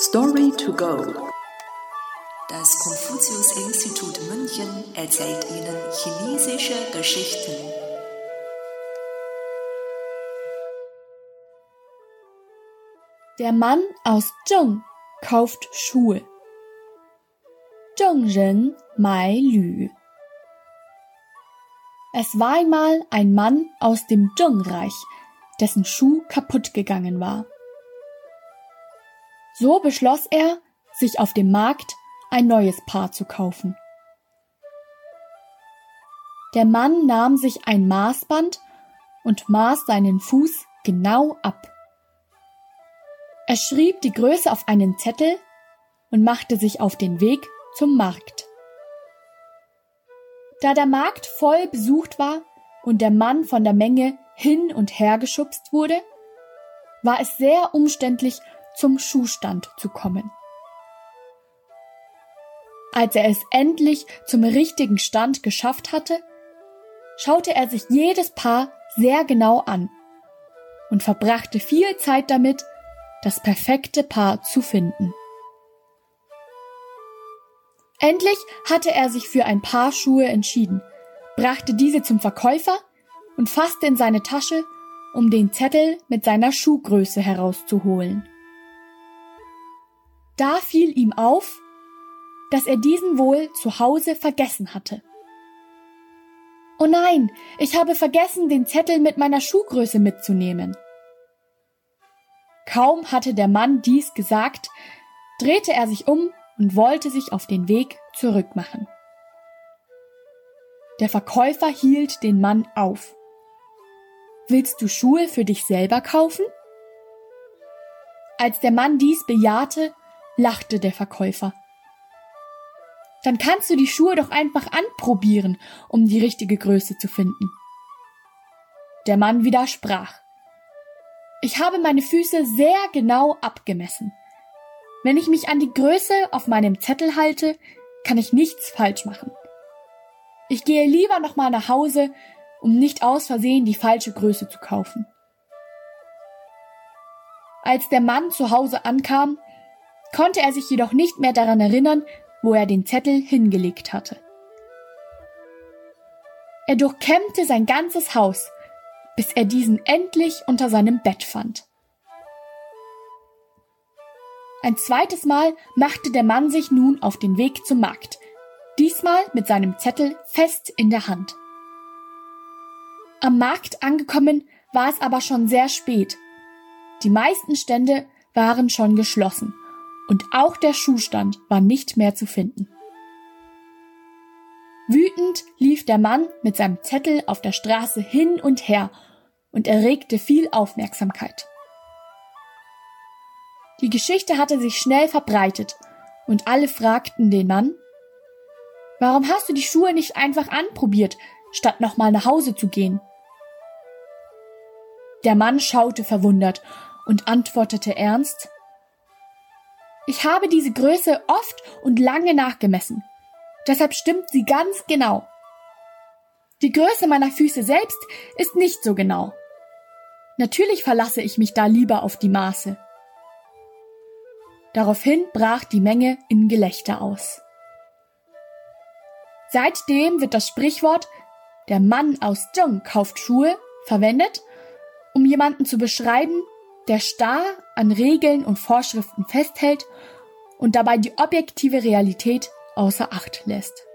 Story to go. Das Konfuzius-Institut München erzählt Ihnen chinesische Geschichten. Der Mann aus Zheng kauft Schuhe. Zheng Ren Mai Lü. Es war einmal ein Mann aus dem Zheng-Reich, dessen Schuh kaputt gegangen war. So beschloss er, sich auf dem Markt ein neues Paar zu kaufen. Der Mann nahm sich ein Maßband und maß seinen Fuß genau ab. Er schrieb die Größe auf einen Zettel und machte sich auf den Weg zum Markt. Da der Markt voll besucht war und der Mann von der Menge hin und her geschubst wurde, war es sehr umständlich zum Schuhstand zu kommen. Als er es endlich zum richtigen Stand geschafft hatte, schaute er sich jedes Paar sehr genau an und verbrachte viel Zeit damit, das perfekte Paar zu finden. Endlich hatte er sich für ein Paar Schuhe entschieden, brachte diese zum Verkäufer und fasste in seine Tasche, um den Zettel mit seiner Schuhgröße herauszuholen. Da fiel ihm auf, dass er diesen wohl zu Hause vergessen hatte. Oh nein, ich habe vergessen, den Zettel mit meiner Schuhgröße mitzunehmen. Kaum hatte der Mann dies gesagt, drehte er sich um und wollte sich auf den Weg zurückmachen. Der Verkäufer hielt den Mann auf. Willst du Schuhe für dich selber kaufen? Als der Mann dies bejahte, lachte der Verkäufer. Dann kannst du die Schuhe doch einfach anprobieren, um die richtige Größe zu finden. Der Mann widersprach. Ich habe meine Füße sehr genau abgemessen. Wenn ich mich an die Größe auf meinem Zettel halte, kann ich nichts falsch machen. Ich gehe lieber nochmal nach Hause, um nicht aus Versehen die falsche Größe zu kaufen. Als der Mann zu Hause ankam, konnte er sich jedoch nicht mehr daran erinnern, wo er den Zettel hingelegt hatte. Er durchkämmte sein ganzes Haus, bis er diesen endlich unter seinem Bett fand. Ein zweites Mal machte der Mann sich nun auf den Weg zum Markt, diesmal mit seinem Zettel fest in der Hand. Am Markt angekommen war es aber schon sehr spät. Die meisten Stände waren schon geschlossen und auch der Schuhstand war nicht mehr zu finden. Wütend lief der Mann mit seinem Zettel auf der Straße hin und her und erregte viel Aufmerksamkeit. Die Geschichte hatte sich schnell verbreitet und alle fragten den Mann, Warum hast du die Schuhe nicht einfach anprobiert, statt nochmal nach Hause zu gehen? Der Mann schaute verwundert und antwortete ernst, ich habe diese Größe oft und lange nachgemessen. Deshalb stimmt sie ganz genau. Die Größe meiner Füße selbst ist nicht so genau. Natürlich verlasse ich mich da lieber auf die Maße. Daraufhin brach die Menge in Gelächter aus. Seitdem wird das Sprichwort der Mann aus Zheng kauft Schuhe verwendet, um jemanden zu beschreiben, der starr an Regeln und Vorschriften festhält und dabei die objektive Realität außer Acht lässt.